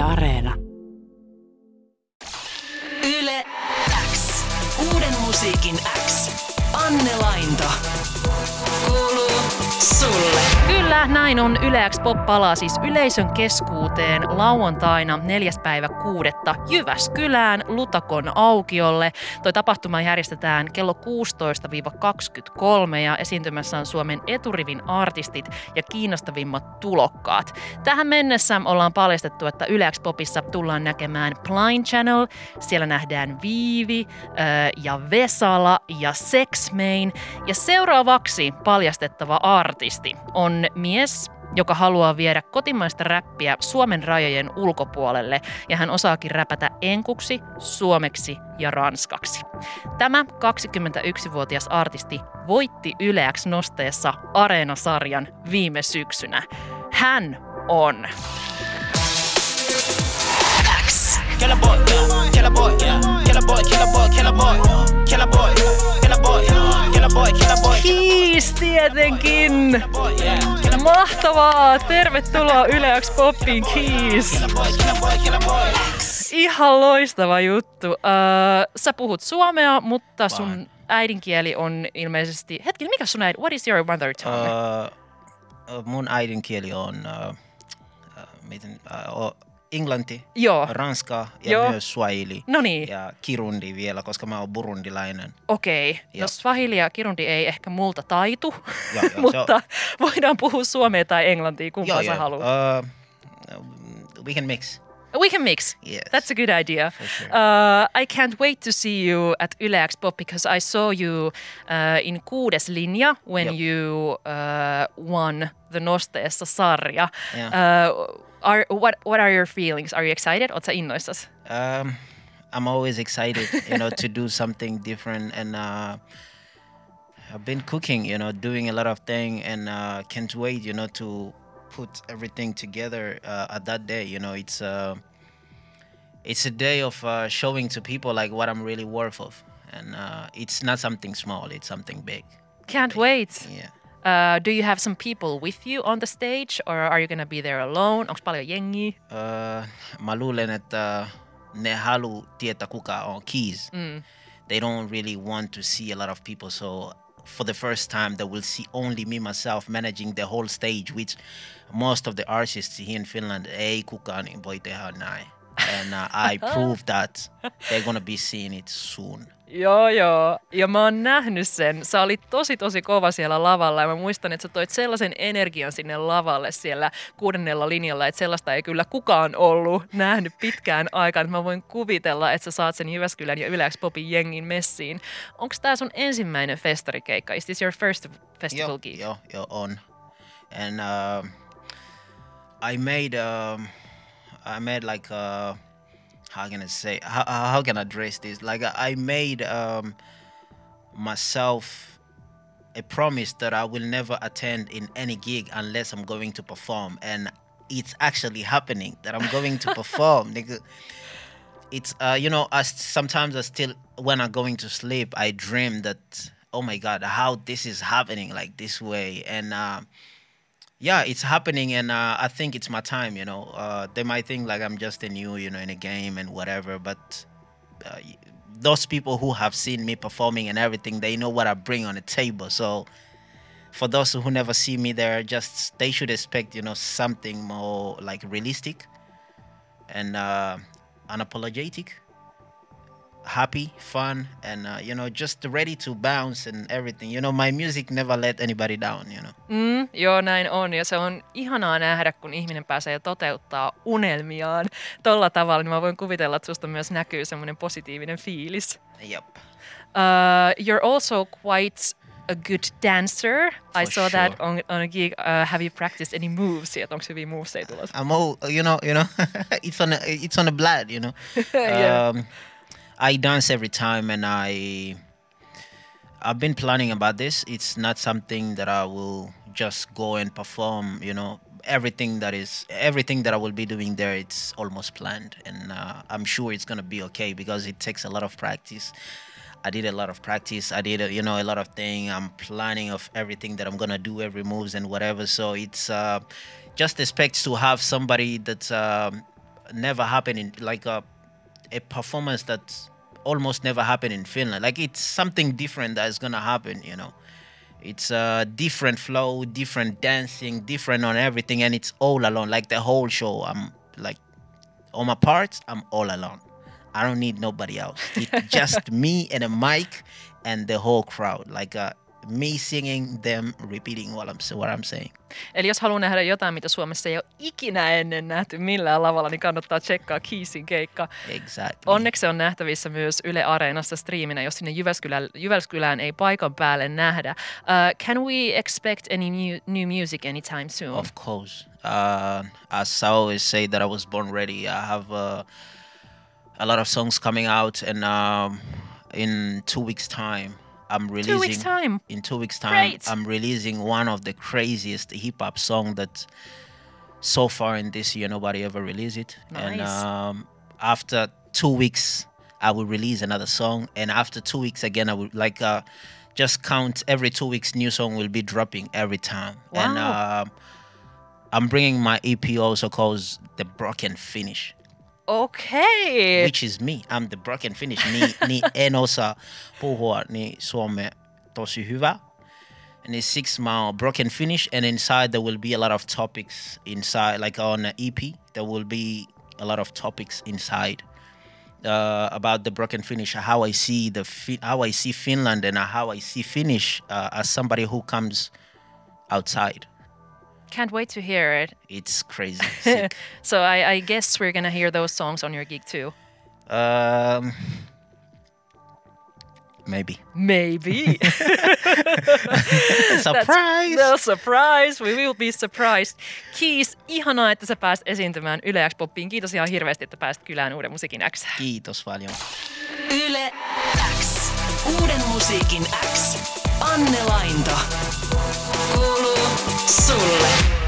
Yle Areena. Yle X. Uuden musiikin X. Anne Lainto. Kuuluu sulle. Kyllä, näin on Yle X Pop palaa siis yleisön keskuuteen lauantaina 4. päivä kuudetta Jyväskylään Lutakon aukiolle. Toi tapahtuma järjestetään kello 16-23 ja esiintymässä on Suomen eturivin artistit ja kiinnostavimmat tulokkaat. Tähän mennessä ollaan paljastettu, että Yle X Popissa tullaan näkemään Blind Channel, siellä nähdään Viivi ja Vesala ja Sex Main ja seuraavaksi paljastettava artisti on mies, joka haluaa viedä kotimaista räppiä Suomen rajojen ulkopuolelle ja hän osaakin räpätä enkuksi, suomeksi ja ranskaksi. Tämä 21-vuotias artisti voitti Yleäks nosteessa Areena-sarjan viime syksynä. Hän on. Killer boy. Killer boy. Killer boy, killer boy, killer boy. Killer boy, killer boy, killer. Tietenkin! Mahtavaa! Tervetuloa killer boy, killer boy. Ihan loistava juttu. Öö, sä puhut suomea, mutta sun äidinkieli on ilmeisesti... Hetki, mikä sun äidin... What is your mother tongue? Uh, uh, mun äidinkieli on uh, uh, miten, uh, englanti, Joo, ranska ja Joo. myös swahili. no niin, Ja kirundi vielä, koska mä oon burundilainen. okei. Okay. No. Swahili ja Kirundi ei ehkä multa taitu, joo, se mutta voidaan puhua suomea tai englantia, kumpaa sä haluat. Uh, we can mix. We can mix. Yes. That's a good idea. Sure. Uh, I can't wait to see you at Yle X Pop because I saw you uh, in kuudes linja when Yep. you uh, won the Nosteessa sarja. Yeah. Uh, are, what, what are your feelings? Are you excited? Oletko sä innoissas? Um, I'm always excited, you know, to do something different, and uh, I've been cooking, you know, doing a lot of things, and uh, can't wait, you know, to put everything together uh, at that day. You know, it's uh, it's a day of uh, showing to people like what I'm really worth of, and uh, it's not something small; it's something big. Can't wait. Yeah. Uh, do you have some people with you on the stage or are you gonna be there alone? Onko paljon jengiä? Uh, mä luulen, että ne halu tietää kuka on Keys. Mm. they don't really want to see a lot of people. So for the first time, they will see only me myself managing the whole stage, which most of the artists here in Finland ei kukaan voi tehdä näin. And uh, I proved that they're gonna be seeing it soon. Joo, joo. Ja mä oon nähnyt sen. Sä olit tosi, tosi kova siellä lavalla. Ja mä muistan, että sä toit sellaisen energian sinne lavalle siellä kuudennella linjalla, että sellaista ei kyllä kukaan ollut nähnyt pitkään aikaan. Mä voin kuvitella, että sä saat sen Jyväskylän ja Yleäks Popin jengin messiin. Onko tää sun ensimmäinen festarikeikka? Is this your first festival gig? yo, yo, on. And uh, I made um, I made like uh, how can I say how, how can I address this? Like I made um, myself a promise that I will never attend in any gig unless I'm going to perform, and it's actually happening that I'm going to perform. It's uh, you know, I, sometimes I still when I'm going to sleep, I dream that oh my god, how this is happening like this way, and uh, yeah, it's happening, and uh, I think it's my time. You know, uh, they might think like I'm just a new, you know, in a game and whatever, but uh, those people who have seen me performing and everything, they know what I bring on the table. So for those who never see me there, just they should expect, you know, something more like realistic and uh, unapologetic, happy, fun, and uh, you know, just ready to bounce and everything. You know, my music never let anybody down. You know. Mm, joo, näin on. Ja se on ihanaa nähdä, kun ihminen pääsee toteuttaa unelmiaan tolla tavalla. Niin mä voin kuvitella, että susta myös näkyy semmoinen positiivinen fiilis. Yep. Uh, you're also quite a good dancer. I For saw that sure. on, on a gig. Uh, have you practiced any moves yet? Onko hyviä movesia tulossa? I'm all you know. You know, it's on the, it's on the blood. You know. Yeah. um, I dance every time, and I I've been planning about this. It's not something that I will just go and perform. You know, everything that is everything that I will be doing there. It's almost planned, and uh, I'm sure it's gonna be okay because it takes a lot of practice. I did a lot of practice. I did, you know, a lot of thing. I'm planning of everything that I'm gonna do, every moves and whatever. So it's uh, just expect to have somebody that's um, never happened in like a a performance that almost never happened in Finland. Like it's something different that is gonna happen, you know. It's a different flow, different dancing, different on everything, and it's all alone. Like the whole show, I'm like on my parts, I'm all alone. I don't need nobody else. It's just me and a mic and the whole crowd. Like uh, me singing, them repeating what I'm what I'm saying. Eli jos haluaa nähdä jotain, mitä Suomessa ei ole ikinä ennen nähty millään lavalla, niin kannattaa tsekkaa Kiisin keikka. Exactly. Onneksi se on nähtävissä myös Yle Areenassa striiminä, jos sinne Jyväskylään, Jyväskylään ei paikan päälle nähdä. Uh, can we expect any new, new music anytime soon? Of course. Uh, as I always say that I was born ready. I have uh, a lot of songs coming out, and um, in two weeks' time, I'm releasing. Two weeks time. In two weeks' time. I'm releasing one of the craziest hip hop song that so far in this year nobody ever released it. And um, after two weeks, I will release another song, and after two weeks again, I will like uh, just count every two weeks, new song will be dropping every time. And Wow. um, I'm bringing my EP also called The Broken Finish, Okei. which is me. I'm the Broken Finish. Ni, ni en osaa puhua ni suome tosi hyvä. And it's six mile broken finish, and inside there will be a lot of topics inside, like on the EP. There will be a lot of topics inside uh, about the broken finish, how I see the how I see Finland, and how I see Finnish uh, as somebody who comes outside. Can't wait to hear it. It's crazy. sick. So I, I guess we're gonna hear those songs on your gig too. Um, maybe. Maybe. Surprise! No surprise, we will be surprised. Kiis, ihanaa, että sä pääsit esiintymään Yle X Poppiin. Kiitos ihan hirveästi, että pääsit kylään Uuden musiikin X. Kiitos paljon. Yle X. Uuden musiikin X. Anne Lainto. Kuuluu Sul.